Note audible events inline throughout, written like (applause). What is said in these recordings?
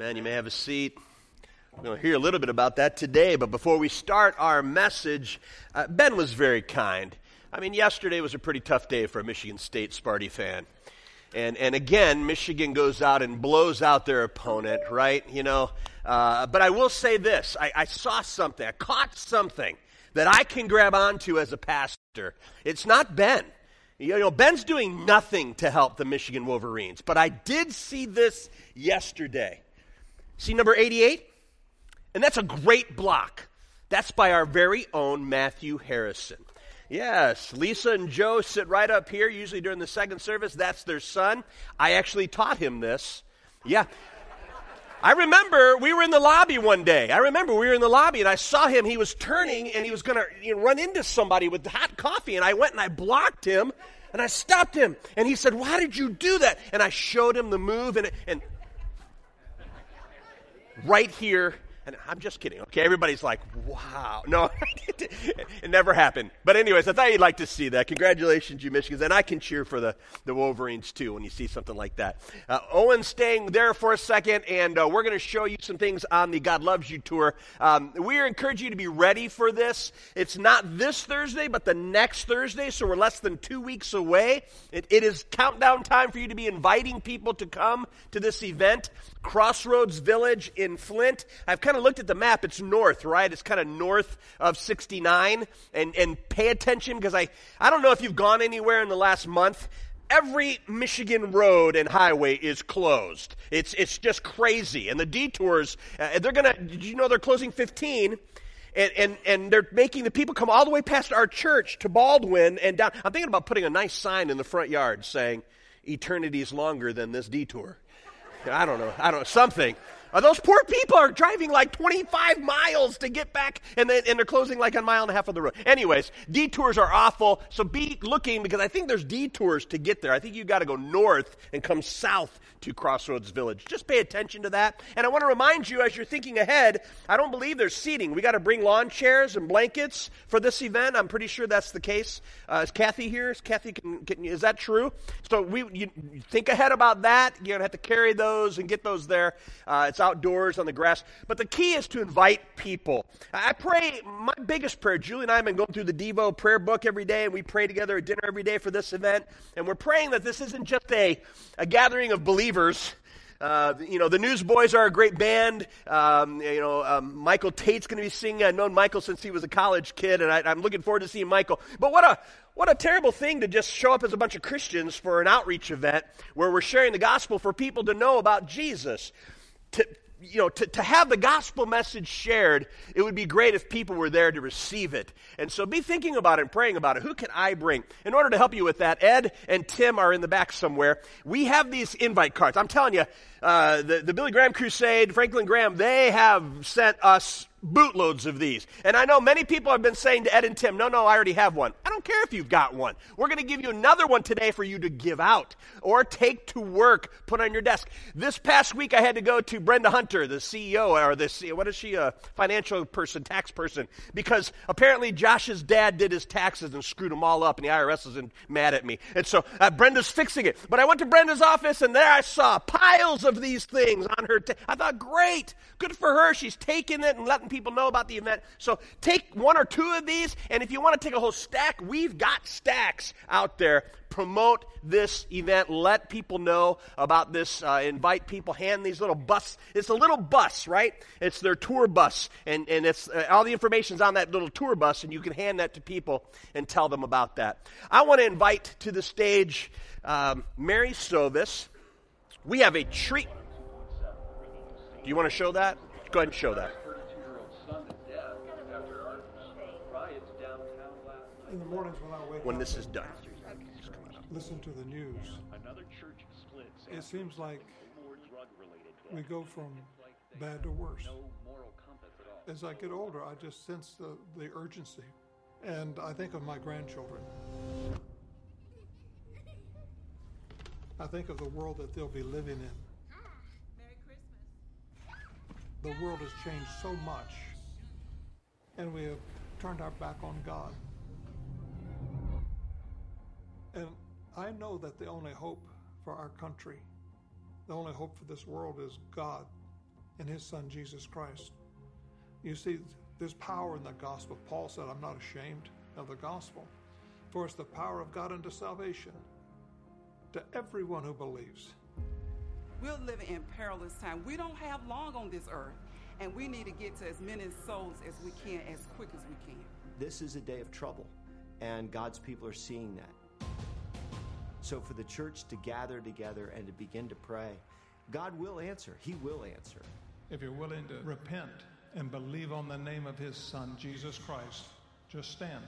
Amen. You may have a seat. We're going to hear a little bit about that today, but before we start our message, uh, Ben was very kind. I mean, yesterday was a pretty tough day for a Michigan State Sparty fan. And, and again, Michigan goes out and blows out their opponent, right? You know, uh, but I will say this I, I saw something, I caught something that I can grab onto as a pastor. It's not Ben. You know, Ben's doing nothing to help the Michigan Wolverines, but I did see this yesterday. See number 88? And that's a great block. That's by our very own Matthew Harrison. Yes, Lisa and Joe sit right up here, usually during the second service. That's their son. I actually taught him this. Yeah. I remember we were in the lobby one day. I remember we were in the lobby and I saw him. He was turning and he was going to you know, run into somebody with hot coffee. And I went and I blocked him and I stopped him. And he said, Why did you do that? And I showed him the move. And, and right here and I'm just kidding, okay? Everybody's like, wow. No, (laughs) it never happened. But, anyways, I thought you'd like to see that. Congratulations, you Michigans. And I can cheer for the, the Wolverines, too, when you see something like that. Uh, Owen's staying there for a second, and uh, we're going to show you some things on the God Loves You tour. Um, we encourage you to be ready for this. It's not this Thursday, but the next Thursday, so we're less than two weeks away. it, it is countdown time for you to be inviting people to come to this event. Crossroads Village in Flint. I've kind of looked at the map. It's north, right? It's kind of north of 69. And, and pay attention because I, I don't know if you've gone anywhere in the last month. Every Michigan road and highway is closed. It's, it's just crazy. And the detours, uh, they're going to, did you know they're closing 15? And, and, and they're making the people come all the way past our church to Baldwin and down. I'm thinking about putting a nice sign in the front yard saying, eternity is longer than this detour. I don't know. I don't know. Something. Those poor people are driving like 25 miles to get back, and, then, and they're closing like a mile and a half of the road. Anyways, detours are awful, so be looking because I think there's detours to get there. I think you've got to go north and come south to Crossroads Village. Just pay attention to that. And I want to remind you as you're thinking ahead, I don't believe there's seating. We got to bring lawn chairs and blankets for this event. I'm pretty sure that's the case. Uh, is Kathy here? Is Kathy, can, can, is that true? So we you, think ahead about that. You're going to have to carry those and get those there. Uh, it's outdoors on the grass. But the key is to invite people. I pray, my biggest prayer, Julie and I have been going through the Devo prayer book every day, and we pray together at dinner every day for this event. And we're praying that this isn't just a, a gathering of believers. Uh, you know, the Newsboys are a great band. Um, you know, um, Michael Tait's going to be singing. I've known Michael since he was a college kid, and I, I'm looking forward to seeing Michael. But what a what a terrible thing to just show up as a bunch of Christians for an outreach event where we're sharing the gospel for people to know about Jesus. To, you know, to, to have the gospel message shared, it would be great if people were there to receive it. And so be thinking about it and praying about it. Who can I bring? In order to help you with that, Ed and Tim are in the back somewhere. We have these invite cards. I'm telling you, uh, the, the Billy Graham Crusade, Franklin Graham, they have sent us bootloads of these. And I know many people have been saying to Ed and Tim, no, no, I already have one. I don't care if you've got one. We're going to give you another one today for you to give out or take to work, put on your desk. This past week, I had to go to Brenda Hunter, the CEO, or the, what is she, a financial person, tax person, because apparently Josh's dad did his taxes and screwed them all up, and the IRS is mad at me. And so uh, Brenda's fixing it. But I went to Brenda's office, and there I saw piles of these things on her. I thought, great, good for her. She's taking it and letting people know about the event. So take one or two of these, and if you want to take a whole stack, we've got stacks out there. Promote this event. Let people know about this. Uh, invite people. Hand these little bus. It's a little bus, right? It's their tour bus, and and it's uh, all the information's on that little tour bus, and you can hand that to people and tell them about that. I want to invite to the stage um, Mary Sovis. We have a treat. Do you want to show that? Go ahead and show that. In the mornings when I wake when up, this is done. listen to the news. It seems like we go from bad to worse. As I get older, I just sense the, the urgency. And I think of my grandchildren. I think of the world that they'll be living in. Merry Christmas. The world has changed so much, and we have turned our back on God. And I know that the only hope for our country, the only hope for this world is God. and his son Jesus Christ. You see, there's power in the gospel. Paul said, I'm not ashamed of the gospel, for it's the power of God unto salvation to everyone who believes. We're living in perilous time. We don't have long on this earth, and we need to get to as many souls as we can as quick as we can. This is a day of trouble, and God's people are seeing that. So, for the church to gather together and to begin to pray, God will answer. He will answer. If you're willing to repent and believe on the name of His Son, Jesus Christ, just stand.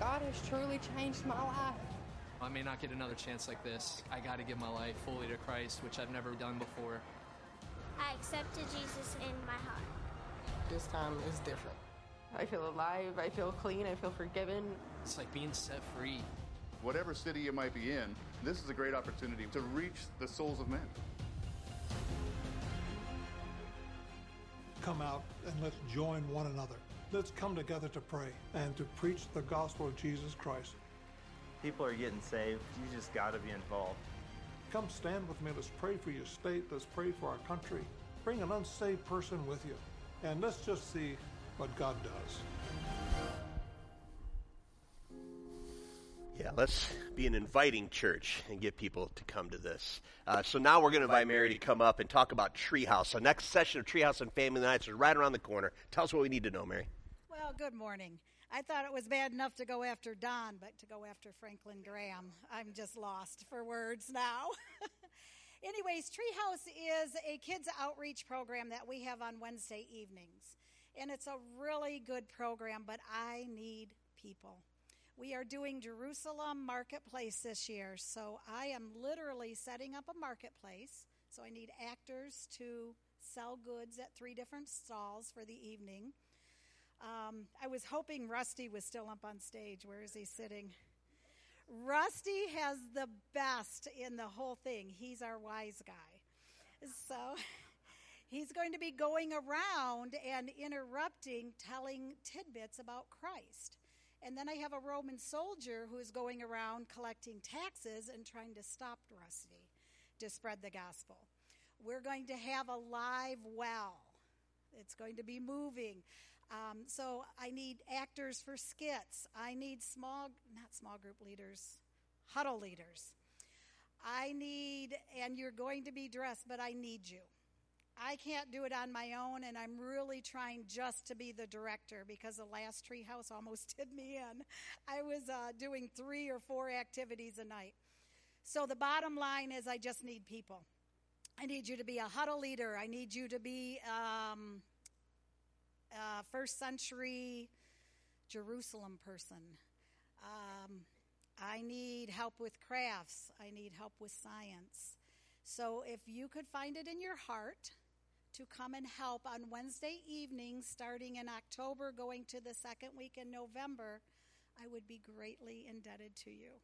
God has truly changed my life. I may not get another chance like this. I got to give my life fully to Christ, which I've never done before. I accepted Jesus in my heart. This time is different. I feel alive, I feel clean, I feel forgiven. It's like being set free. Whatever city you might be in, this is a great opportunity to reach the souls of men. Come out and let's join one another. Let's come together to pray and to preach the gospel of Jesus Christ. People are getting saved. You just got to be involved. Come stand with me. Let's pray for your state. Let's pray for our country. Bring an unsaved person with you. And let's just see what God does. Yeah, let's be an inviting church and get people to come to this. Uh, so now we're going to invite Mary to come up and talk about Treehouse. The next session of Treehouse and Family Nights is right around the corner. Tell us what we need to know, Mary. Well, good morning. I thought it was bad enough to go after Don, but to go after Franklin Graham, I'm just lost for words now. (laughs) Anyways, Treehouse is a kids outreach program that we have on Wednesday evenings. And it's a really good program, but I need people. We are doing Jerusalem Marketplace this year, so I am literally setting up a marketplace. So I need actors to sell goods at three different stalls for the evening. Um, I was hoping Rusty was still up on stage. Where is he sitting? Rusty has the best in the whole thing. He's our wise guy. So (laughs) he's going to be going around and interrupting, telling tidbits about Christ. And then I have a Roman soldier who is going around collecting taxes and trying to stop Rusty to spread the gospel. We're going to have a live well. It's going to be moving. Um, so I need actors for skits. I need small, not small group leaders, huddle leaders. I need, and you're going to be dressed, but I need you. I can't do it on my own, and I'm really trying just to be the director because the last treehouse almost (laughs) did me in. I was uh, doing three or four activities a night. So the bottom line is, I just need people. I need you to be a huddle leader. I need you to be um, a first century Jerusalem person. Um, I need help with crafts. I need help with science. So if you could find it in your heart to come and help on Wednesday evenings, starting in October, going to the second week in November, I would be greatly indebted to you.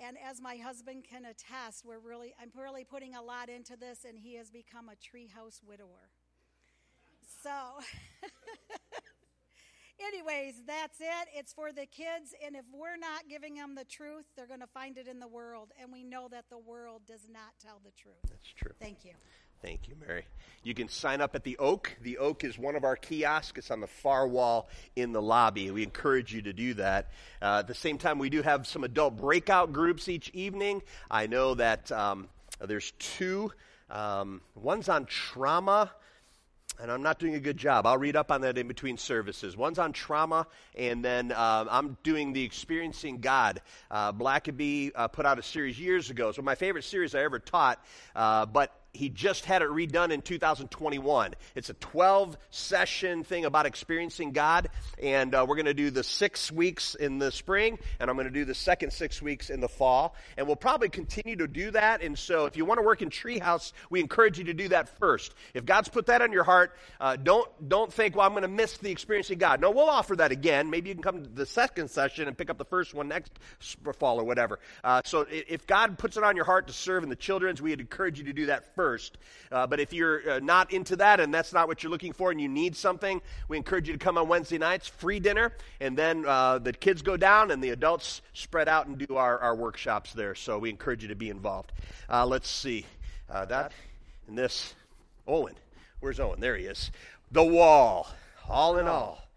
And as my husband can attest, we're really I'm really putting a lot into this, and he has become a treehouse widower. So, (laughs) anyways, that's it. It's for the kids, and if we're not giving them the truth, they're going to find it in the world, and we know that the world does not tell the truth. That's true. Thank you. Thank you, Mary. You can sign up at the Oak. The Oak is one of our kiosks. It's on the far wall in the lobby. We encourage you to do that. Uh, at the same time, we do have some adult breakout groups each evening. I know that um, there's two. Um, one's on trauma and I'm not doing a good job. I'll read up on that in between services. One's on trauma, and then uh, I'm doing the Experiencing God. Uh, Blackaby uh, put out a series years ago. It's one of my favorite series I ever taught, uh, but he just had it redone in 2021. It's a 12 session thing about experiencing God, and uh, we're going to do the six weeks in the spring, and I'm going to do the second six weeks in the fall, and we'll probably continue to do that. And so, if you want to work in Treehouse, we encourage you to do that first. If God's put that on your heart, uh, don't don't think, well, I'm going to miss the experiencing God. No, we'll offer that again. Maybe you can come to the second session and pick up the first one next fall or whatever. Uh, so, if God puts it on your heart to serve in the children's, we'd encourage you to do that first. Uh, but if you're uh, not into that and that's not what you're looking for and you need something, we encourage you to come on Wednesday nights, free dinner, and then uh, the kids go down and the adults spread out and do our, our workshops there. So we encourage you to be involved. Uh, let's see. Uh, that and this. Owen. Where's Owen? There he is. The wall. All in all.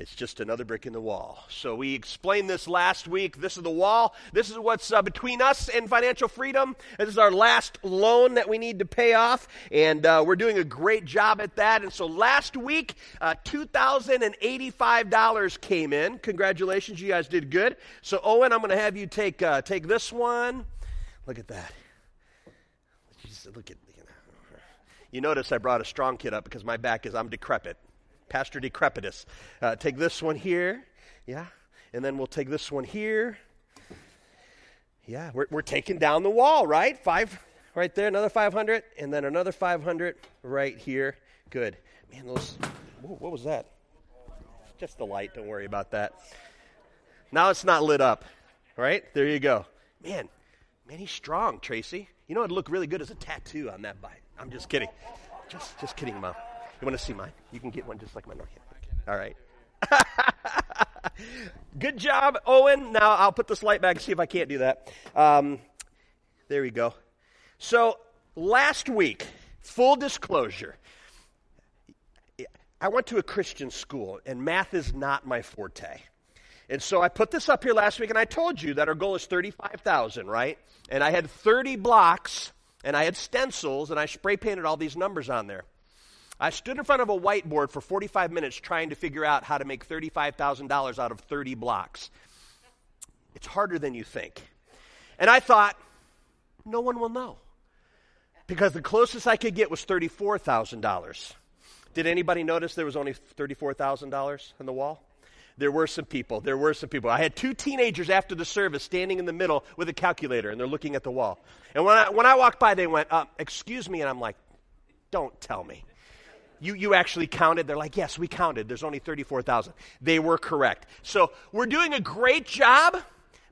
It's just another brick in the wall. So we explained this last week. This is the wall. This is what's uh, between us and financial freedom. This is our last loan that we need to pay off, and uh, we're doing a great job at that. And so last week, uh, $2,085 came in. Congratulations, you guys did good. So Owen, I'm going to have you take uh, take this one. Look at that. Just look at. You notice I brought a strong kid up because my back is I'm decrepit. Pastor Decrepitus. Uh, take this one here. Yeah. And then we'll take this one here. Yeah, we're, we're taking down the wall, right? Five right there, another 500, and then another 500 right here. Good. Man, those, whoa, what was that? Just the light, don't worry about that. Now it's not lit up, right? There you go. Man, man, he's strong, Tracy. You know, it'd look really good as a tattoo on that bite. I'm just kidding. Just, just kidding, Mom. You want to see mine? You can get one just like mine. All right. (laughs) Good job, Owen. Now I'll put this light back and see if I can't do that. Um, there we go. So last week, full disclosure, I went to a Christian school, and math is not my forte. And so I put this up here last week, and I told you that our goal is 35,000, right? And I had 30 blocks, and I had stencils, and I spray painted all these numbers on there. I stood in front of a whiteboard for 45 minutes trying to figure out how to make $35,000 out of 30 blocks. It's harder than you think. And I thought, no one will know. Because the closest I could get was $34,000. Did anybody notice there was only $34,000 on the wall? There were some people. There were some people. I had two teenagers after the service standing in the middle with a calculator, and they're looking at the wall. And when I, when I walked by, they went, uh, Excuse me. And I'm like, Don't tell me you, you actually counted? They're like, yes, we counted. There's only 34,000. They were correct. So we're doing a great job,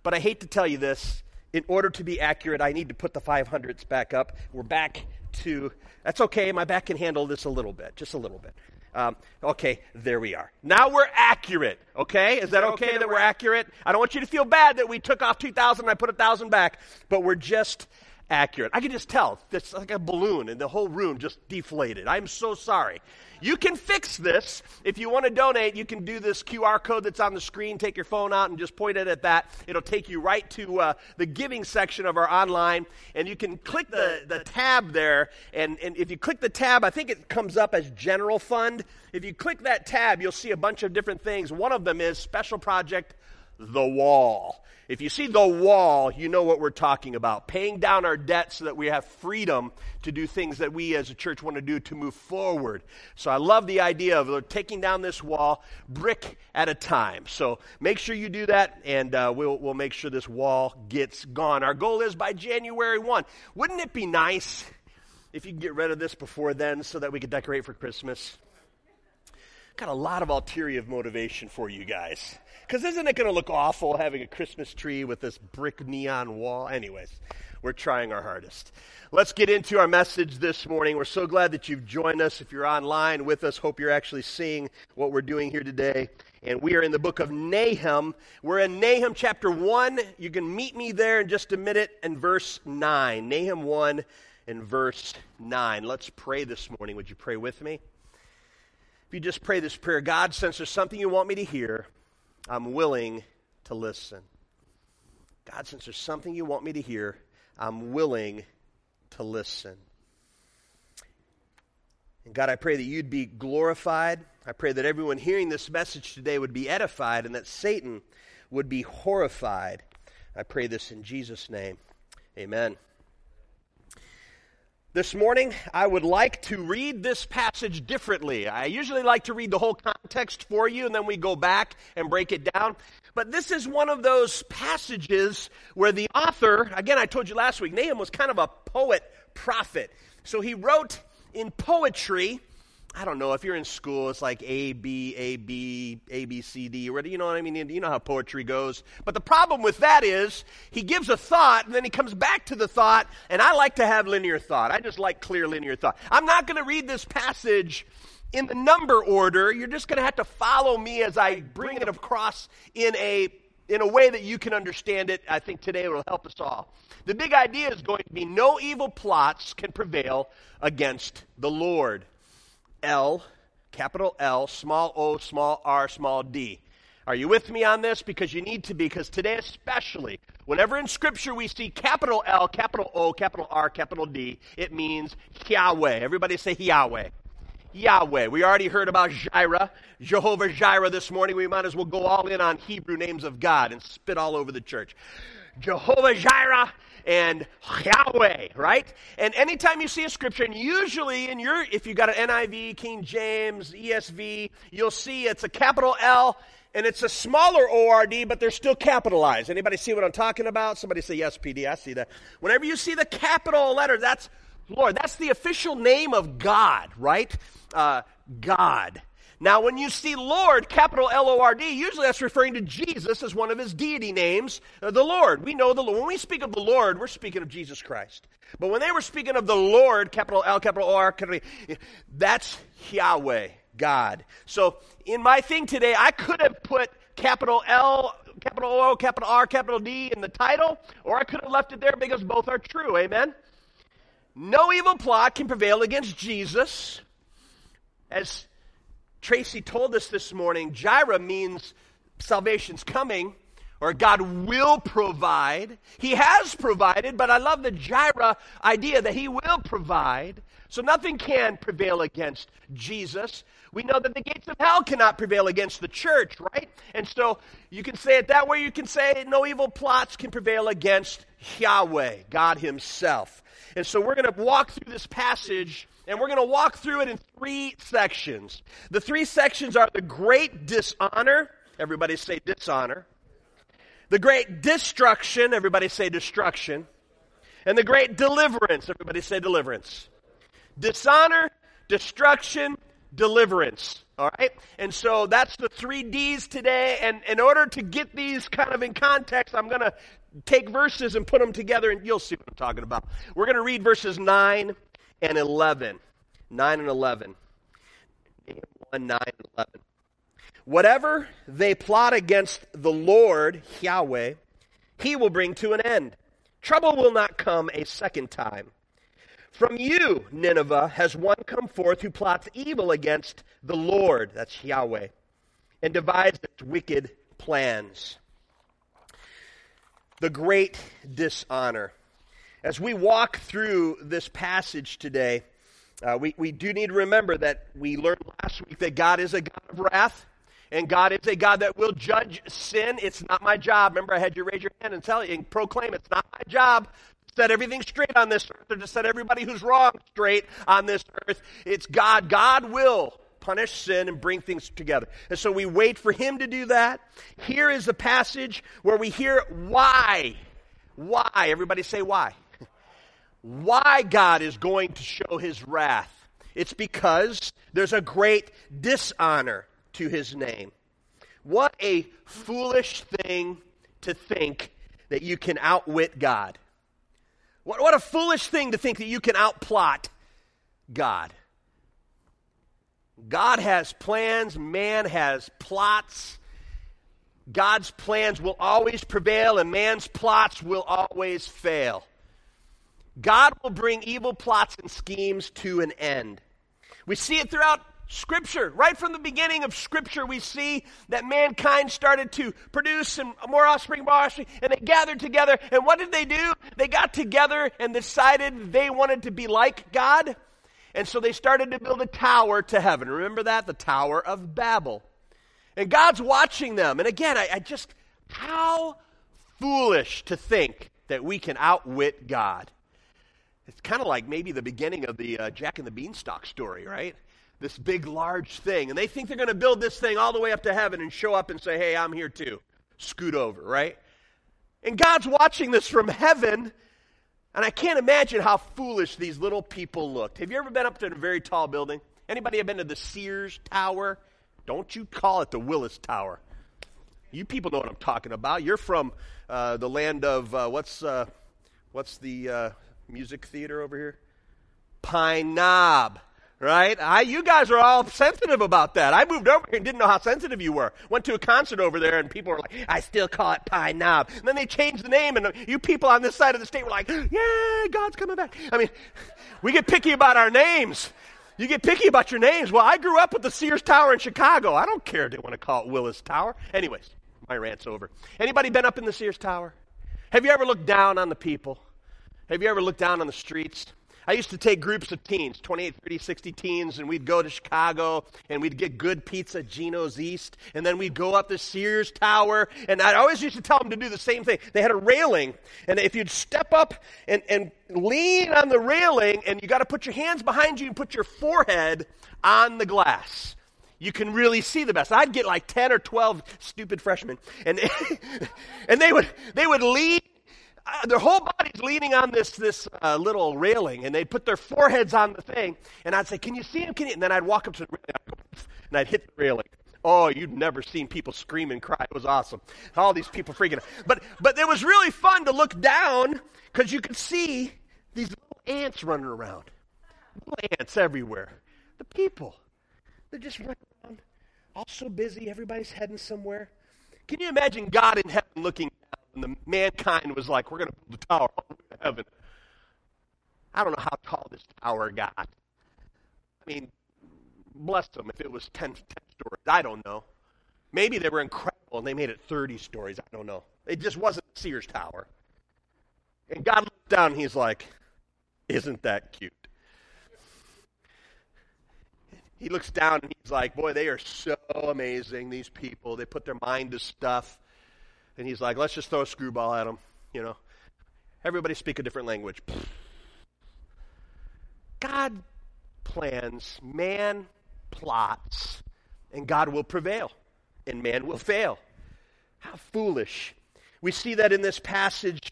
but I hate to tell you this. In order to be accurate, I need to put the 500s back up. We're back to, that's okay. My back can handle this a little bit, just a little bit. Um, okay, there we are. Now we're accurate. Okay, is that okay, okay that we're accurate? I don't want you to feel bad that we took off 2,000 and I put 1,000 back, but we're just accurate. I can just tell. It's like a balloon and the whole room just deflated. I'm so sorry. You can fix this. If you want to donate, you can do this QR code that's on the screen. Take your phone out and just point it at that. It'll take you right to uh, the giving section of our online. And you can click the, the tab there. And, and if you click the tab, I think it comes up as General Fund. If you click that tab, you'll see a bunch of different things. One of them is Special Project The Wall. If you see the wall, you know what we're talking about. Paying down our debt so that we have freedom to do things that we as a church want to do to move forward. So I love the idea of taking down this wall brick at a time. So make sure you do that, and uh, we'll, we'll make sure this wall gets gone. Our goal is by January 1. Wouldn't it be nice if you could get rid of this before then so that we could decorate for Christmas? Got a lot of ulterior motivation for you guys. Because isn't it going to look awful having a Christmas tree with this brick neon wall? Anyways, we're trying our hardest. Let's get into our message this morning. We're so glad that you've joined us. If you're online with us, hope you're actually seeing what we're doing here today. And we are in the book of Nahum. We're in Nahum chapter 1. You can meet me there in just a minute and verse 9. Nahum 1 and verse 9. Let's pray this morning. Would you pray with me? If you just pray this prayer, God, since there's something you want me to hear, I'm willing to listen. God, since there's something you want me to hear, I'm willing to listen. And God, I pray that you'd be glorified. I pray that everyone hearing this message today would be edified and that Satan would be horrified. I pray this in Jesus' name. Amen. This morning, I would like to read this passage differently. I usually like to read the whole context for you and then we go back and break it down. But this is one of those passages where the author, again, I told you last week, Nahum was kind of a poet prophet. So he wrote in poetry I don't know, if you're in school, it's like A, B, A, B, A, B, C, D, or you know what I mean? You know how poetry goes. But the problem with that is he gives a thought and then he comes back to the thought, and I like to have linear thought. I just like clear linear thought. I'm not going to read this passage in the number order. You're just going to have to follow me as I bring it across in a in a way that you can understand it. I think today it will help us all. The big idea is going to be no evil plots can prevail against the Lord. L, capital L, small o, small r, small d. Are you with me on this? Because you need to be, because today especially, whenever in Scripture we see capital L, capital O, capital R, capital D, it means Yahweh. Everybody say Yahweh. Yahweh. We already heard about Jireh, Jehovah Jireh this morning. We might as well go all in on Hebrew names of God and spit all over the church. Jehovah Jireh and Yahweh, right? And anytime you see a scripture, and usually in your, if you got an NIV, King James, ESV, you'll see it's a capital L and it's a smaller ORD, but they're still capitalized. Anybody see what I'm talking about? Somebody say yes, PD. I see that. Whenever you see the capital letter, that's Lord. That's the official name of God, right? Uh, God. Now, when you see Lord, capital L O R D, usually that's referring to Jesus as one of his deity names, uh, the Lord. We know the Lord. When we speak of the Lord, we're speaking of Jesus Christ. But when they were speaking of the Lord, capital L, capital O R, that's Yahweh, God. So in my thing today, I could have put capital L, capital O, capital R, capital D in the title, or I could have left it there because both are true. Amen? No evil plot can prevail against Jesus. As Tracy told us this morning, Jireh means salvation's coming or God will provide. He has provided, but I love the Jireh idea that He will provide. So nothing can prevail against Jesus. We know that the gates of hell cannot prevail against the church, right? And so you can say it that way. You can say no evil plots can prevail against Yahweh, God Himself. And so we're going to walk through this passage and we're going to walk through it in three sections. The three sections are the great dishonor. Everybody say dishonor. The great destruction. Everybody say destruction. And the great deliverance. Everybody say deliverance. Dishonor, destruction, deliverance. All right? And so that's the three D's today. And in order to get these kind of in context, I'm going to take verses and put them together, and you'll see what I'm talking about. We're going to read verses 9 and 11. 9 and 11. 1, 9 and 11. Whatever they plot against the Lord, Yahweh, he will bring to an end. Trouble will not come a second time. From you, Nineveh, has one come forth who plots evil against the Lord, that's Yahweh, and devised its wicked plans. The great dishonor. As we walk through this passage today, uh, we, we do need to remember that we learned last week that God is a God of wrath, and God is a God that will judge sin. It's not my job. Remember, I had you raise your hand and tell you and proclaim it's not my job to set everything straight on this earth or to set everybody who's wrong straight on this earth. It's God. God will punish sin and bring things together. And so we wait for Him to do that. Here is the passage where we hear why. Why? Everybody say why why God is going to show his wrath. It's because there's a great dishonor to his name. What a foolish thing to think that you can outwit God. What, what a foolish thing to think that you can outplot God. God has plans, man has plots. God's plans will always prevail, and man's plots will always fail. God will bring evil plots and schemes to an end. We see it throughout Scripture. Right from the beginning of Scripture, we see that mankind started to produce and more offspring, more offspring, and they gathered together. And what did they do? They got together and decided they wanted to be like God. And so they started to build a tower to heaven. Remember that? The Tower of Babel. And God's watching them. And again, I, I just, how foolish to think that we can outwit God. It's kind of like maybe the beginning of the uh, Jack and the Beanstalk story, right? This big, large thing. And they think they're going to build this thing all the way up to heaven and show up and say, hey, I'm here too. Scoot over, right? And God's watching this from heaven. And I can't imagine how foolish these little people looked. Have you ever been up to a very tall building? Anybody have been to the Sears Tower? Don't you call it the Willis Tower. You people know what I'm talking about. You're from uh, the land of uh, what's uh, what's the uh, music theater over here? Pine Knob, right? I, you guys are all sensitive about that. I moved over here and didn't know how sensitive you were. Went to a concert over there, and people were like, "I still call it Pine Knob." And then they changed the name, and you people on this side of the state were like, "Yeah, God's coming back." I mean, (laughs) we get picky about our names. You get picky about your names. Well, I grew up with the Sears Tower in Chicago. I don't care if they want to call it Willis Tower. Anyways, my rant's over. Anybody been up in the Sears Tower? Have you ever looked down on the people? Have you ever looked down on the streets? I used to take groups of teens, 28, 30, 60 teens, and we'd go to Chicago and we'd get good pizza, Gino's East, and then we'd go up the Sears Tower. And I always used to tell them to do the same thing. They had a railing, and if you'd step up and, and lean on the railing, and you got to put your hands behind you and put your forehead on the glass you can really see the best. I'd get like 10 or 12 stupid freshmen and (laughs) and they would they would lean uh, their whole body's leaning on this this uh, little railing, and they'd put their foreheads on the thing, and I'd say, "Can you see him? Can you?" And then I'd walk up to the railing, and I'd hit the railing. Oh, you'd never seen people scream and cry. It was awesome. All these people freaking out. But but it was really fun to look down because you could see these little ants running around. Little ants everywhere. The people. They're just running around, all so busy. Everybody's heading somewhere. Can you imagine God in heaven looking and the mankind was like, we're going to build tower the way to heaven. I don't know how tall this tower got. I mean, bless them if it was 10, 10 stories. I don't know. Maybe they were incredible and they made it 30 stories. I don't know. It just wasn't Sears Tower. And God looked down and he's like, Isn't that cute? He looks down and he's like, Boy, they are so amazing, these people. They put their mind to stuff and he's like, let's just throw a screwball at him, you know. Everybody speak a different language. God plans, man plots, and God will prevail, and man will fail. How foolish. We see that in this passage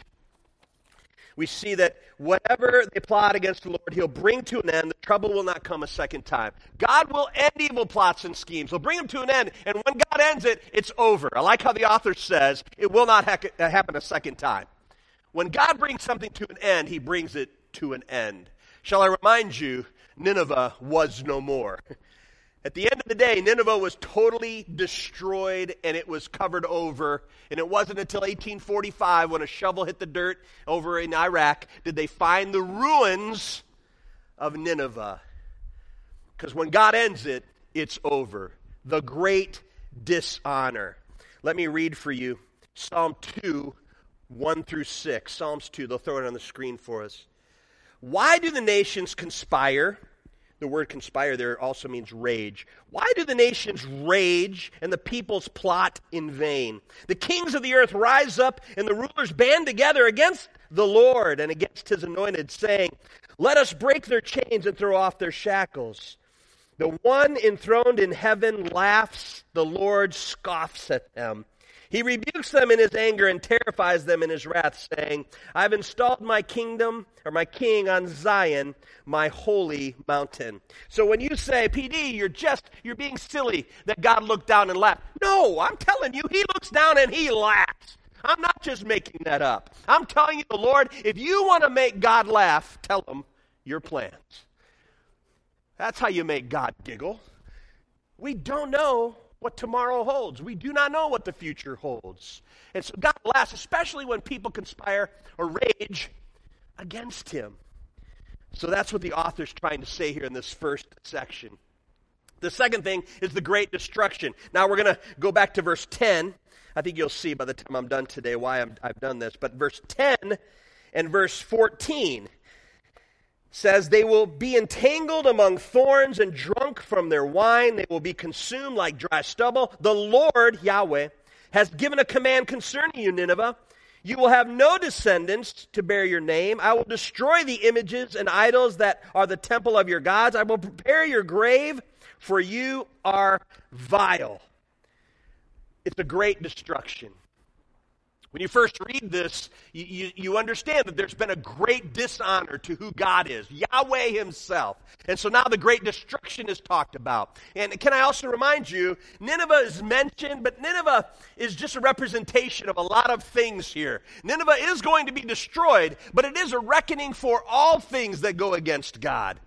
we see that whatever they plot against the Lord, he'll bring to an end. The trouble will not come a second time. God will end evil plots and schemes. He'll bring them to an end. And when God ends it, it's over. I like how the author says it will not ha- uh, happen a second time. When God brings something to an end, he brings it to an end. Shall I remind you, Nineveh was no more. (laughs) At the end of the day, Nineveh was totally destroyed and it was covered over. And it wasn't until 1845 when a shovel hit the dirt over in Iraq did they find the ruins of Nineveh. Because when God ends it, it's over. The great dishonor. Let me read for you Psalm 2, 1 through 6. Psalms 2, they'll throw it on the screen for us. Why do the nations conspire? The word conspire there also means rage. Why do the nations rage and the peoples plot in vain? The kings of the earth rise up and the rulers band together against the Lord and against his anointed, saying, Let us break their chains and throw off their shackles. The one enthroned in heaven laughs, the Lord scoffs at them. He rebukes them in his anger and terrifies them in his wrath, saying, I've installed my kingdom or my king on Zion, my holy mountain. So when you say, PD, you're just, you're being silly that God looked down and laughed. No, I'm telling you, he looks down and he laughs. I'm not just making that up. I'm telling you, the Lord, if you want to make God laugh, tell him your plans. That's how you make God giggle. We don't know what tomorrow holds. We do not know what the future holds. And so God laughs, especially when people conspire or rage against him. So that's what the author's trying to say here in this first section. The second thing is the great destruction. Now we're going to go back to verse 10. I think you'll see by the time I'm done today why i have done this. But verse 10 and verse 14 says, They will be entangled among thorns and drunk from their wine. They will be consumed like dry stubble. The Lord, Yahweh, has given a command concerning you, Nineveh. You will have no descendants to bear your name. I will destroy the images and idols that are the temple of your gods. I will prepare your grave, for you are vile. It's a great destruction. When you first read this, you, you, understand that there's been a great dishonor to who God is, Yahweh Himself. And so now the great destruction is talked about. And can I also remind you, Nineveh is mentioned, but Nineveh is just a representation of a lot of things here. Nineveh is going to be destroyed, but it is a reckoning for all things that go against God.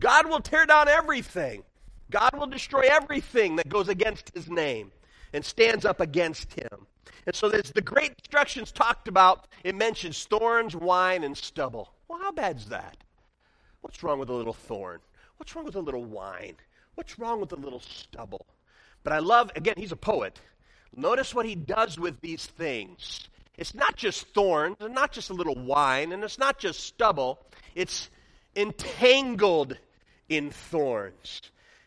God will tear down everything, God will destroy everything that goes against His name and stands up against Him. And so there's the great destructions talked about. It mentions thorns, wine, and stubble. Well, how bad's that? What's wrong with a little thorn? What's wrong with a little wine? What's wrong with a little stubble? But I love, again, he's a poet. Notice what he does with these things. It's not just thorns, and not just a little wine, and it's not just stubble. It's entangled in thorns.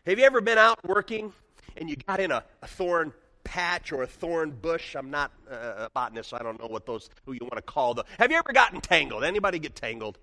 Have you ever been out working and you got in a, a thorn patch or a thorn bush. I'm not uh, a botanist, so I don't know what those who you want to call the. Have you ever gotten tangled? Anybody get tangled?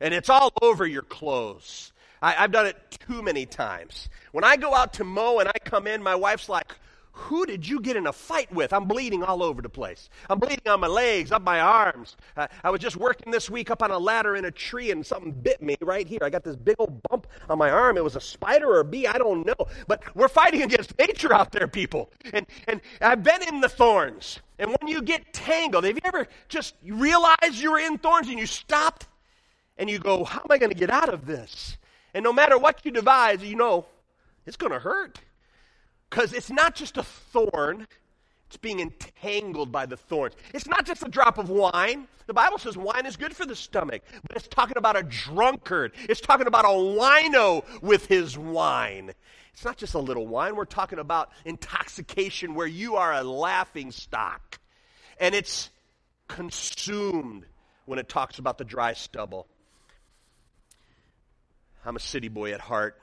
And it's all over your clothes. I, have done it too many times. When I go out to mow and I come in, my wife's like, who did you get in a fight with? I'm bleeding all over the place. I'm bleeding on my legs, up my arms. Uh, I was just working this week up on a ladder in a tree and something bit me right here. I got this big old bump on my arm. It was a spider or a bee, I don't know. But we're fighting against nature out there, people. And, and I've been in the thorns. And when you get tangled, have you ever just realized you were in thorns and you stopped and you go, How am I going to get out of this? And no matter what you devise, you know, it's going to hurt. Because it's not just a thorn, it's being entangled by the thorns. It's not just a drop of wine. The Bible says wine is good for the stomach, but it's talking about a drunkard. It's talking about a wino with his wine. It's not just a little wine. We're talking about intoxication where you are a laughing stock. And it's consumed when it talks about the dry stubble. I'm a city boy at heart.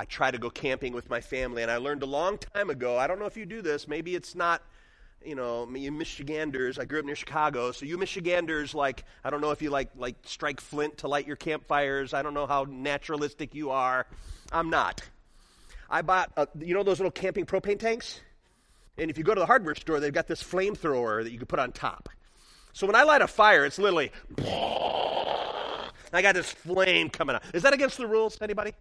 I try to go camping with my family, and I learned a long time ago. I don't know if you do this. Maybe it's not, you know, you Michiganders. I grew up near Chicago, so you Michiganders, like, I don't know if you like like strike flint to light your campfires. I don't know how naturalistic you are. I'm not. I bought, a, you know, those little camping propane tanks. And if you go to the hardware store, they've got this flamethrower that you can put on top. So when I light a fire, it's literally. (laughs) I got this flame coming out. Is that against the rules? Anybody?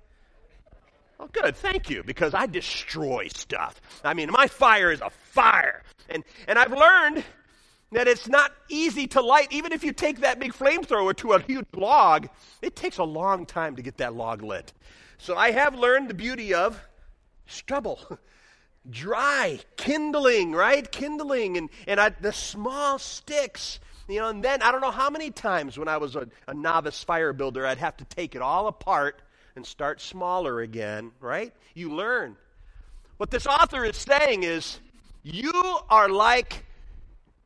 Oh, good. Thank you. Because I destroy stuff. I mean, my fire is a fire. And, and I've learned that it's not easy to light. Even if you take that big flamethrower to a huge log, it takes a long time to get that log lit. So I have learned the beauty of stubble. (laughs) Dry, kindling, right? Kindling, and, and I, the small sticks. You know, and then I don't know how many times when I was a, a novice fire builder, I'd have to take it all apart and start smaller again, right? You learn. What this author is saying is, you are like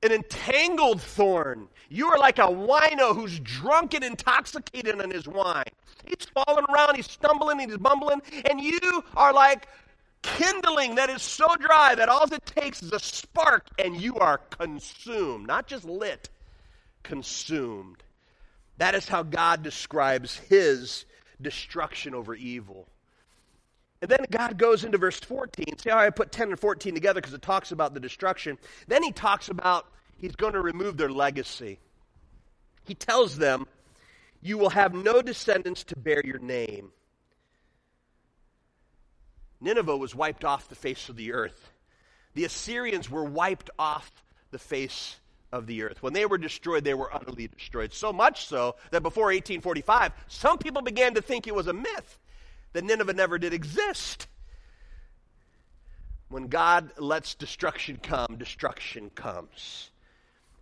an entangled thorn. You are like a wino who's drunk and intoxicated on his wine. He's falling around, he's stumbling, he's bumbling, and you are like kindling that is so dry that all it takes is a spark and you are consumed. Not just lit, consumed. That is how God describes his destruction over evil. And then God goes into verse 14. See how I put 10 and 14 together because it talks about the destruction. Then he talks about he's going to remove their legacy. He tells them, You will have no descendants to bear your name. Nineveh was wiped off the face of the earth. The Assyrians were wiped off the face of the earth. When they were destroyed, they were utterly destroyed. So much so that before 1845, some people began to think it was a myth that Nineveh never did exist. When God lets destruction come, destruction comes.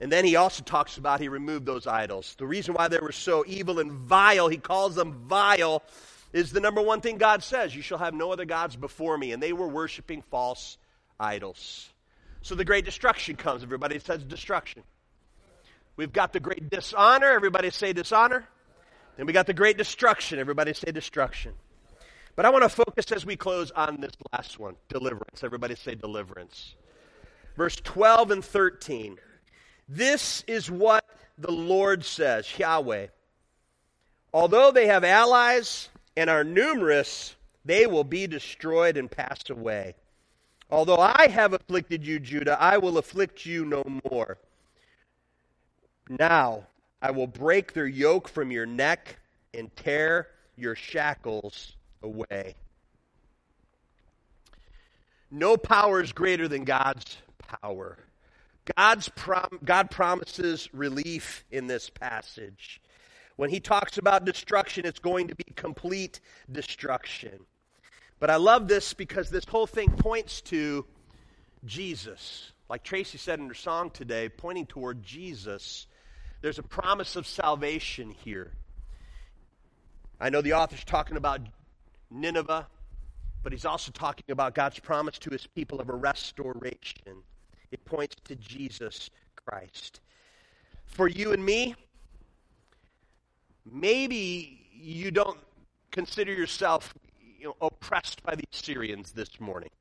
And then he also talks about he removed those idols. The reason why they were so evil and vile, he calls them vile, is the number one thing God says You shall have no other gods before me. And they were worshiping false idols. So the great destruction comes. Everybody says destruction. We've got the great dishonor. Everybody say dishonor. Then we got the great destruction. Everybody say destruction. But I want to focus as we close on this last one deliverance. Everybody say deliverance. Verse 12 and 13. This is what the Lord says, Yahweh. Although they have allies and are numerous, they will be destroyed and pass away. Although I have afflicted you, Judah, I will afflict you no more. Now I will break their yoke from your neck and tear your shackles away. No power is greater than God's power. God's prom- God promises relief in this passage. When he talks about destruction, it's going to be complete destruction. But I love this because this whole thing points to Jesus. Like Tracy said in her song today, pointing toward Jesus. There's a promise of salvation here. I know the author's talking about Nineveh, but he's also talking about God's promise to his people of a restoration. It points to Jesus Christ. For you and me, maybe you don't consider yourself you know, oppressed by the Assyrians this morning.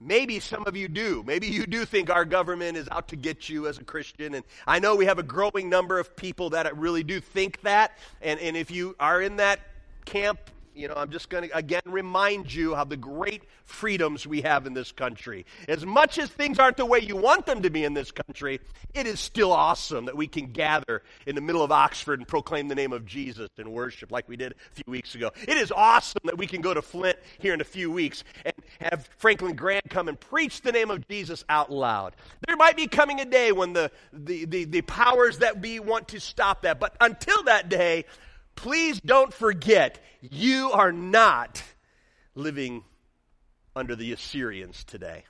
Maybe some of you do. Maybe you do think our government is out to get you as a Christian. And I know we have a growing number of people that really do think that. And, and if you are in that camp, you know, I'm just going to again remind you of the great freedoms we have in this country. As much as things aren't the way you want them to be in this country, it is still awesome that we can gather in the middle of Oxford and proclaim the name of Jesus and worship like we did a few weeks ago. It is awesome that we can go to Flint here in a few weeks and have Franklin Graham come and preach the name of Jesus out loud. There might be coming a day when the, the, the, the powers that be want to stop that, but until that day, please don't forget you are not living under the Assyrians today.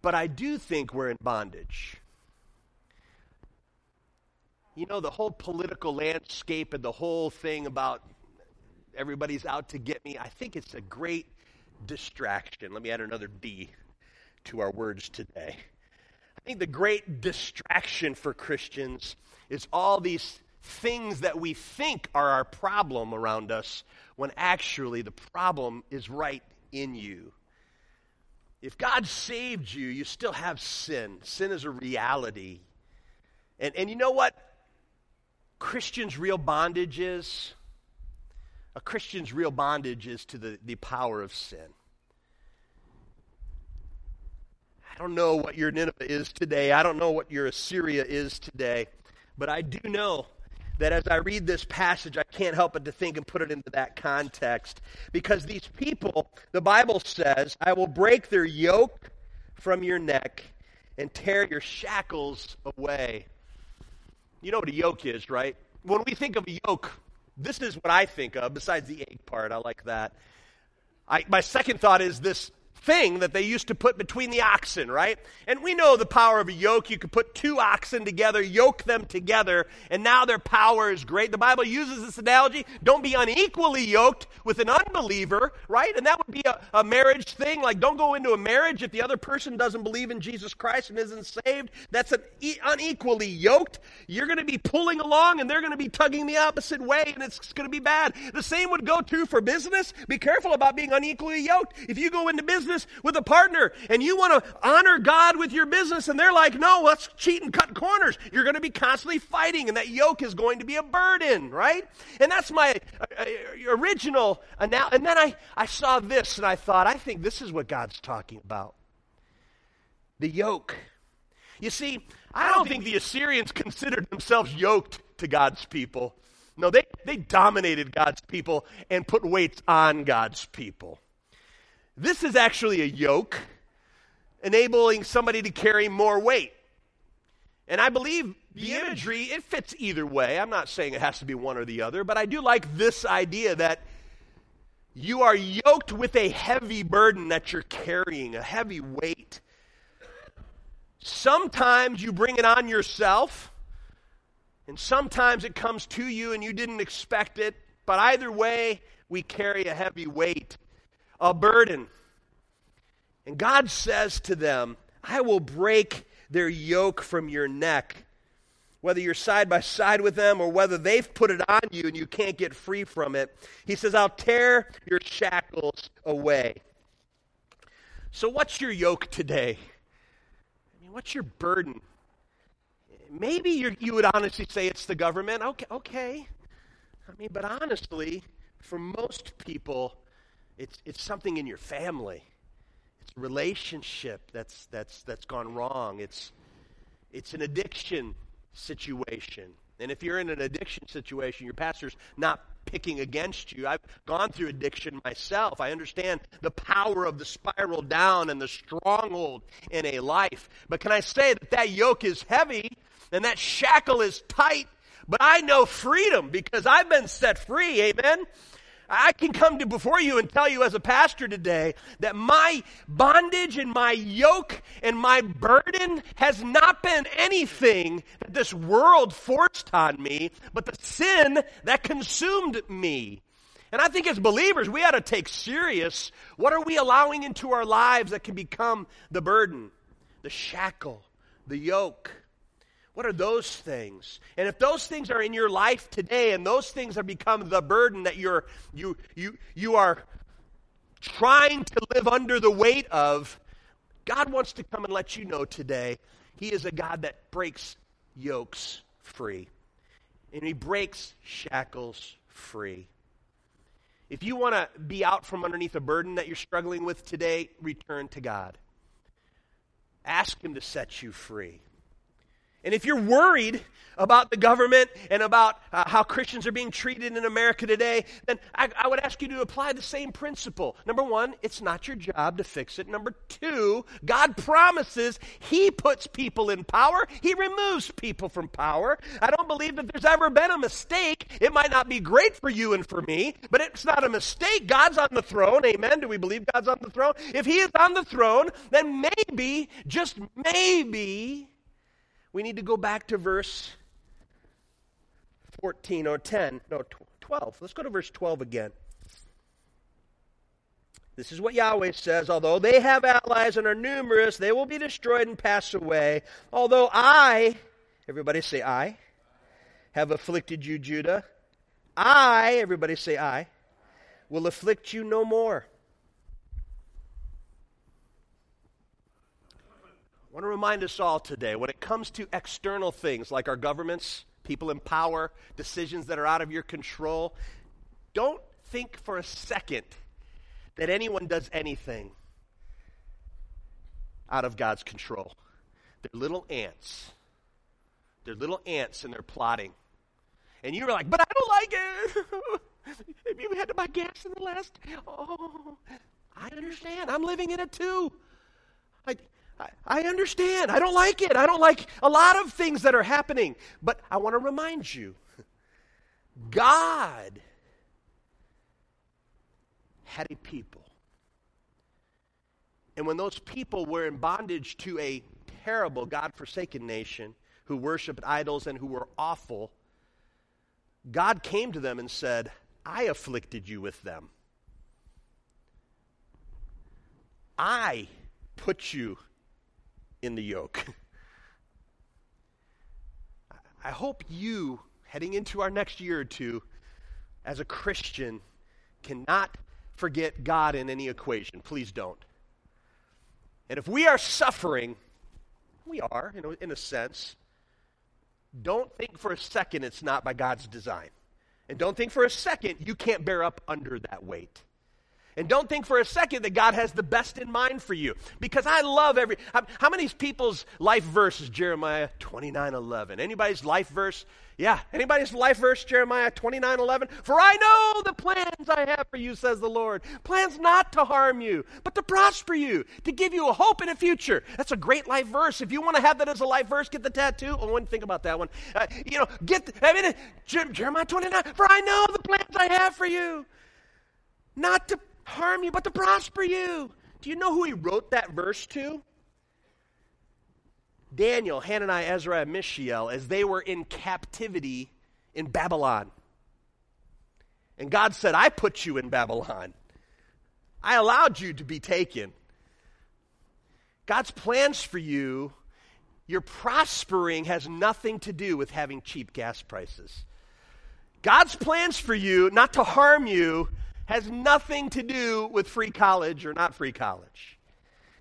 But I do think we're in bondage. You know, the whole political landscape and the whole thing about everybody's out to get me, I think it's a great distraction. Let me add another D to our words today. I think the great distraction for Christians is all these things that we think are our problem around us when actually the problem is right in you. If God saved you, you still have sin. Sin is a reality. And, and you know what Christian's real bondage is? A Christian's real bondage is to the, the power of sin. I don't know what your Nineveh is today. I don't know what your Assyria is today. But I do know that as I read this passage, I can't help but to think and put it into that context. Because these people, the Bible says, I will break their yoke from your neck and tear your shackles away. You know what a yoke is, right? When we think of a yoke, this is what I think of, besides the egg part. I like that. I, my second thought is this thing that they used to put between the oxen, right? And we know the power of a yoke. You could put two oxen together, yoke them together, and now their power is great. The Bible uses this analogy. Don't be unequally yoked with an unbeliever, right? And that would be a, a marriage thing. Like, don't go into a marriage if the other person doesn't believe in Jesus Christ and isn't saved. That's an e- unequally yoked. You're going to be pulling along and they're going to be tugging the opposite way, and it's going to be bad. The same would go too for business. Be careful about being unequally yoked. If you go into business, business with a partner and you want to honor God with your business and they're like, no, let's cheat and cut corners. You're going to be constantly fighting and that yoke is going to be a burden, right? And that's my uh, uh original analogy. And then I, I saw this and I thought, I think this is what God's talking about. The yoke. You see, I don't think the Assyrians (laughs) considered themselves yoked to God's people. No, they, they dominated God's people and put weights on God's people. This is actually a yoke enabling somebody to carry more weight. And I believe the imagery, it fits either way. I'm not saying it has to be one or the other, but I do like this idea that you are yoked with a heavy burden that you're carrying, a heavy weight. Sometimes you bring it on yourself, and sometimes it comes to you and you didn't expect it. But either way, we carry a heavy weight a burden. And God says to them, I will break their yoke from your neck. Whether you're side by side with them or whether they've put it on you and you can't get free from it. He says, I'll tear your shackles away. So, what's your yoke today? I mean, what's your burden? Maybe you would honestly say it's the government. Okay, okay. I mean, but honestly, for most people, it's, it's something in your family. It's a relationship that's, that's, that's gone wrong. It's, it's an addiction situation. And if you're in an addiction situation, your pastor's not picking against you. I've gone through addiction myself. I understand the power of the spiral down and the stronghold in a life. But can I say that that yoke is heavy and that shackle is tight? But I know freedom because I've been set free. Amen. I can come to before you and tell you as a pastor today that my bondage and my yoke and my burden has not been anything that this world forced on me, but the sin that consumed me. And I think as believers, we ought to take serious what are we allowing into our lives that can become the burden, the shackle, the yoke. What are those things? And if those things are in your life today and those things have become the burden that you're you you you are trying to live under the weight of, God wants to come and let you know today he is a God that breaks yokes free. And he breaks shackles free. If you want to be out from underneath a burden that you're struggling with today, return to God. Ask him to set you free. And if you're worried about the government and about uh, how Christians are being treated in America today, then I, I, would ask you to apply the same principle. Number one, it's not your job to fix it. Number two, God promises He puts people in power, He removes people from power. I don't believe that there's ever been a mistake. It might not be great for you and for me, but it's not a mistake. God's on the throne. Amen. Do we believe God's on the throne? If He is on the throne, then maybe, just maybe, we need to go back to verse 14 or 10, no, 12. Let's go to verse 12 again. This is what Yahweh says Although they have allies and are numerous, they will be destroyed and pass away. Although I, everybody say I, have afflicted you, Judah, I, everybody say I, will afflict you no more. Want to remind us all today when it comes to external things like our governments, people in power, decisions that are out of your control, don't think for a second that anyone does anything out of God's control. They're little ants. They're little ants and they're plotting. And you're like, but I don't like it. (laughs) Have you had to buy gas in the last? Oh, I understand. I'm living in it too. I, understand. I don't like it. I don't like a lot of things that are happening. But I want to remind you God had a people. And when those people were in bondage to a terrible, God forsaken nation who worshiped idols and who were awful, God came to them and said, I afflicted you with them. I put you in the yoke. (laughs) I hope you, heading into our next year or two, as a Christian, cannot forget God in any equation. Please don't. And if we are suffering, we are, in a, in a sense, don't think for a second it's not by God's design. And don't think for a second you can't bear up under that weight. And don't think for a second that God has the best in mind for you. Because I love every. How many people's life verse is Jeremiah 29 11? Anybody's life verse? Yeah. Anybody's life verse, Jeremiah 29 11? For I know the plans I have for you, says the Lord. Plans not to harm you, but to prosper you, to give you a hope in a future. That's a great life verse. If you want to have that as a life verse, get the tattoo. Oh, I wouldn't think about that one. Uh, you know, get, the, I mean, Jeremiah 29, for I know the plans I have for you. Not to harm you, but to prosper you. Do you know who he wrote that verse to? Daniel, Hananiah, Azariah, and Mishael as they were in captivity in Babylon. And God said, I put you in Babylon. I allowed you to be taken. God's plans for you, your prospering has nothing to do with having cheap gas prices. God's plans for you, not to harm you, has nothing to do with free college or not free college.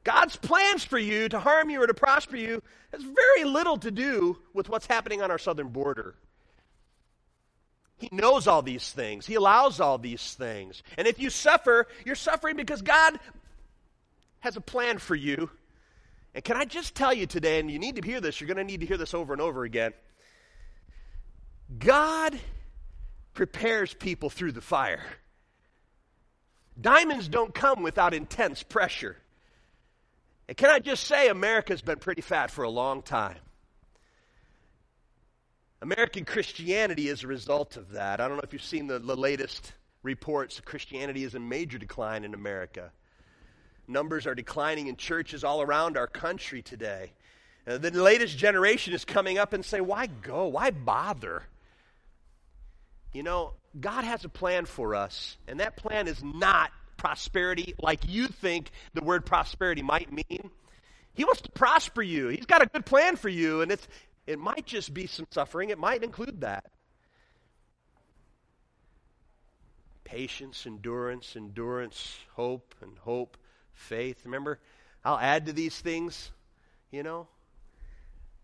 God's plans for you to harm you or to prosper you has very little to do with what's happening on our southern border. He knows all these things. He allows all these things. And if you suffer, you're suffering because God has a plan for you. And can I just tell you today, and you need to hear this, you're going to need to hear this over and over again. God prepares people through the fire. Diamonds don't come without intense pressure. And can I just say, America's been pretty fat for a long time. American Christianity is a result of that. I don't know if you've seen the, the latest reports. Christianity is in major decline in America. Numbers are declining in churches all around our country today. Uh, the latest generation is coming up and say, Why go? Why bother? You know, God has a plan for us, and that plan is not prosperity like you think the word prosperity might mean. He wants to prosper you. He's got a good plan for you, and it's, it might just be some suffering, it might include that. Patience, endurance, endurance, hope, and hope, faith. Remember, I'll add to these things, you know.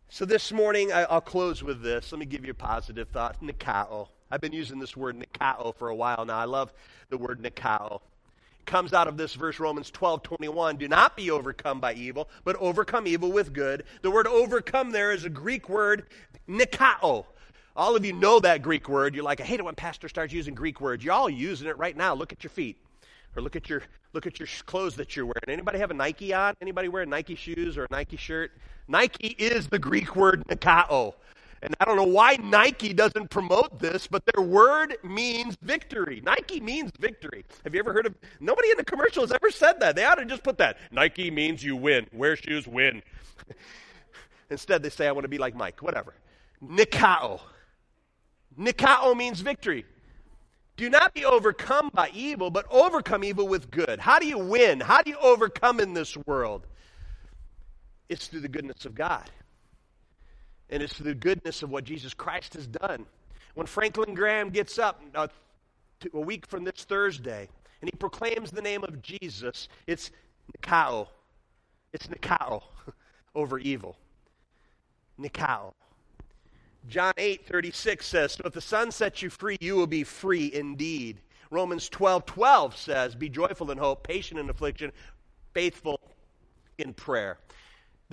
So this morning, I, will close with this. Let me give you a positive thought. Nikao. I've been using this word nikao for a while now. I love the word nikao. It comes out of this verse, Romans 12, 21. Do not be overcome by evil, but overcome evil with good. The word overcome there is a Greek word, nikao. All of you know that Greek word. You're like, I hate it when pastor starts using Greek words. You're all using it right now. Look at your feet. Or look at your look at your clothes that you're wearing. Anybody have a Nike on? Anybody wearing Nike shoes or a Nike shirt? Nike is the Greek word nikao. And I don't know why Nike doesn't promote this, but their word means victory. Nike means victory. Have you ever heard of nobody in the commercial has ever said that? They ought to just put that. Nike means you win. Wear shoes, win. (laughs) Instead, they say, I want to be like Mike. Whatever. Nikao. Nikao means victory. Do not be overcome by evil, but overcome evil with good. How do you win? How do you overcome in this world? It's through the goodness of God and it's the goodness of what Jesus Christ has done. When Franklin Graham gets up uh, a week from this Thursday and he proclaims the name of Jesus, it's Nikao. It's Nikao (laughs) over evil. Nikao. John 8 36 says, So if the Son sets you free, you will be free indeed. Romans 12 12 says, Be joyful in hope, patient in affliction, faithful in prayer.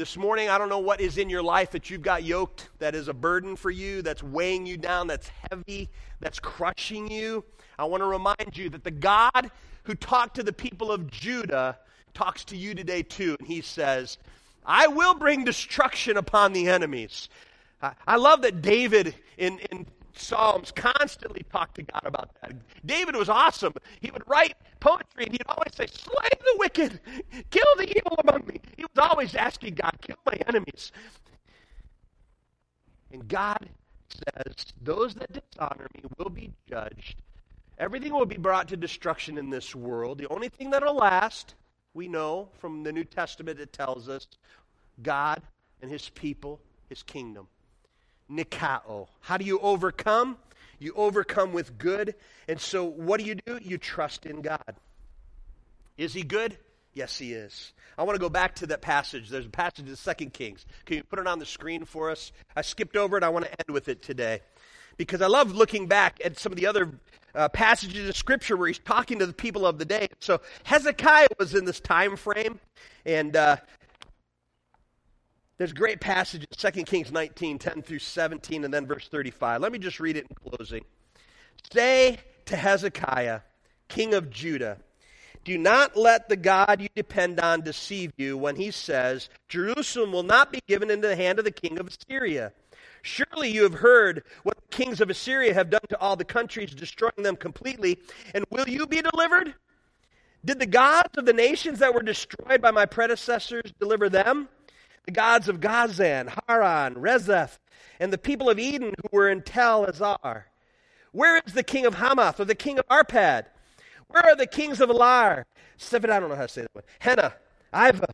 This morning, I don't know what is in your life that you've got yoked that is a burden for you, that's weighing you down, that's heavy, that's crushing you. I want to remind you that the God who talked to the people of Judah talks to you today too. And he says, I will bring destruction upon the enemies. I, love that David in, in Psalms constantly talk to God about that. David was awesome. He would write poetry and he'd always say, Slay the wicked, kill the evil among me. He was always asking God, Kill my enemies. And God says, Those that dishonor me will be judged. Everything will be brought to destruction in this world. The only thing that'll last, we know from the New Testament, it tells us God and his people, his kingdom. Nikao. How do you overcome? You overcome with good. And so, what do you do? You trust in God. Is He good? Yes, He is. I want to go back to that passage. There's a passage in Second Kings. Can you put it on the screen for us? I skipped over it. I want to end with it today because I love looking back at some of the other uh, passages of Scripture where he's talking to the people of the day. So Hezekiah was in this time frame, and uh, there's great passage in 2 Kings 19, 10 through 17, and then verse 35. Let me just read it in closing. Say to Hezekiah, king of Judah, do not let the God you depend on deceive you when he says, Jerusalem will not be given into the hand of the king of Assyria. Surely you have heard what the kings of Assyria have done to all the countries, destroying them completely. And will you be delivered? Did the gods of the nations that were destroyed by my predecessors deliver them? The gods of Gozan, Haran, Rezeph, and the people of Eden who were in Tel Assar? Where is the king of Hamath or the king of Arpad? Where are the kings of Alar? Seven, I don't know how to say that one. Hena, Iva,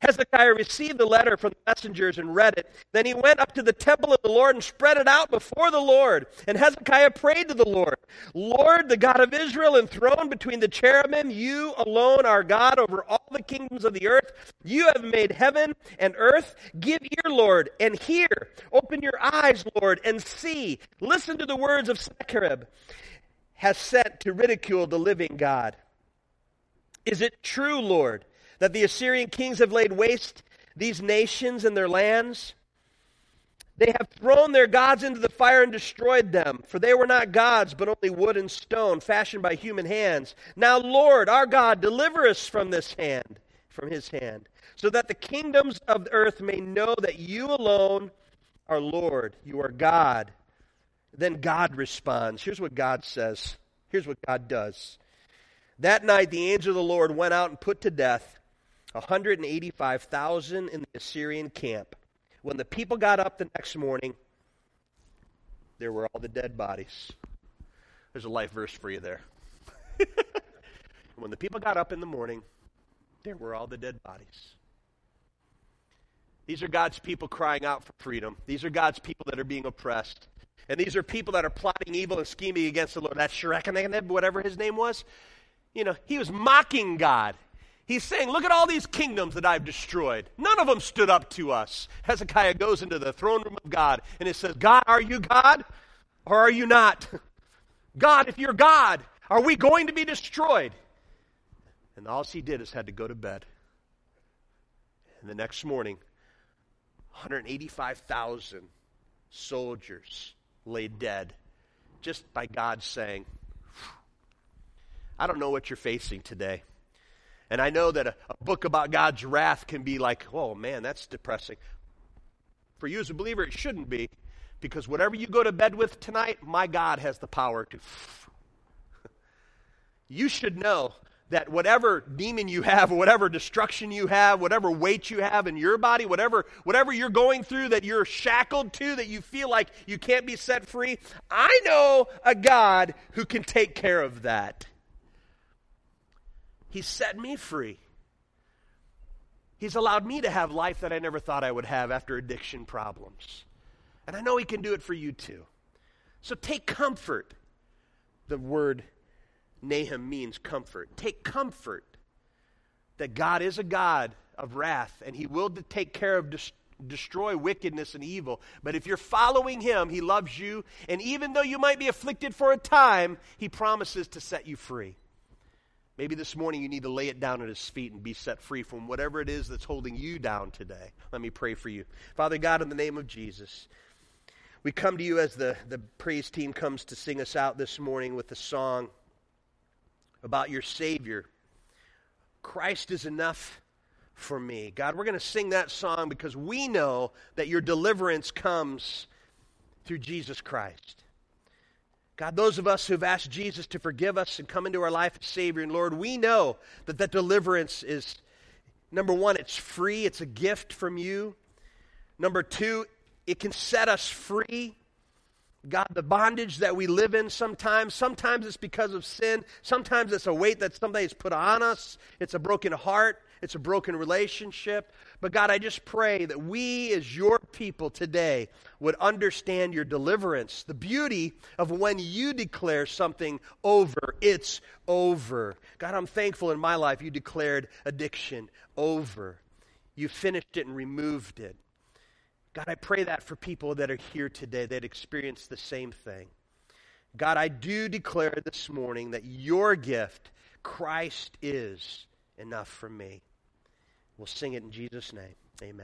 Hezekiah received the letter from the messengers and read it. Then he went up to the temple of the Lord and spread it out before the Lord. And Hezekiah prayed to the Lord Lord, the God of Israel, enthroned between the cherubim, you alone are God over all the kingdoms of the earth. You have made heaven and earth. Give ear, Lord, and hear. Open your eyes, Lord, and see. Listen to the words of Sennacherib has sent to ridicule the living God. Is it true, Lord? That the Assyrian kings have laid waste these nations and their lands. They have thrown their gods into the fire and destroyed them, for they were not gods, but only wood and stone, fashioned by human hands. Now, Lord, our God, deliver us from this hand, from his hand, so that the kingdoms of the earth may know that you alone are Lord, you are God. Then God responds. Here's what God says. Here's what God does. That night, the angel of the Lord went out and put to death 185,000 in the Assyrian camp. When the people got up the next morning, there were all the dead bodies. There's a life verse for you there. (laughs) when the people got up in the morning, there were all the dead bodies. These are God's people crying out for freedom. These are God's people that are being oppressed. And these are people that are plotting evil and scheming against the Lord. That Shrekaneb, whatever his name was, you know, he was mocking God. He's saying, Look at all these kingdoms that I've destroyed. None of them stood up to us. Hezekiah goes into the throne room of God and it says, God, are you God or are you not? (laughs) God, if you're God, are we going to be destroyed? And all he did is had to go to bed. And the next morning, 185,000 soldiers lay dead just by God saying, I don't know what you're facing today. And I know that a, a, book about God's wrath can be like, oh man, that's depressing. For you as a believer, it shouldn't be, because whatever you go to bed with tonight, my God has the power to. (laughs) you should know that whatever demon you have, whatever destruction you have, whatever weight you have in your body, whatever, whatever you're going through that you're shackled to, that you feel like you can't be set free, I know a God who can take care of that. He set me free. He's allowed me to have life that I never thought I would have after addiction problems. And I know He can do it for you too. So take comfort. The word Nahum means comfort. Take comfort that God is a God of wrath and He will take care of dis- destroy wickedness and evil. But if you're following Him, He loves you. And even though you might be afflicted for a time, He promises to set you free. Maybe this morning you need to lay it down at his feet and be set free from whatever it is that's holding you down today. Let me pray for you. Father God, in the name of Jesus, we come to you as the, the praise team comes to sing us out this morning with the song about your Savior. Christ is enough for me. God, we're going to sing that song because we know that your deliverance comes through Jesus Christ. God, those of us who've asked Jesus to forgive us and come into our life as Savior and Lord, we know that that deliverance is, number one, it's free, it's a gift from you. Number two, it can set us free. God, the bondage that we live in sometimes, sometimes it's because of sin. Sometimes it's a weight that somebody's put on us. It's a broken heart. It's a broken relationship. But God, I just pray that we, as your people today, would understand your deliverance, the beauty of when you declare something over, it's over. God, I'm thankful in my life you declared addiction over. You finished it and removed it. God, I pray that for people that are here today that experience the same thing. God, I do declare this morning that your gift, Christ, is enough for me. We'll sing it in Jesus' name. Amen.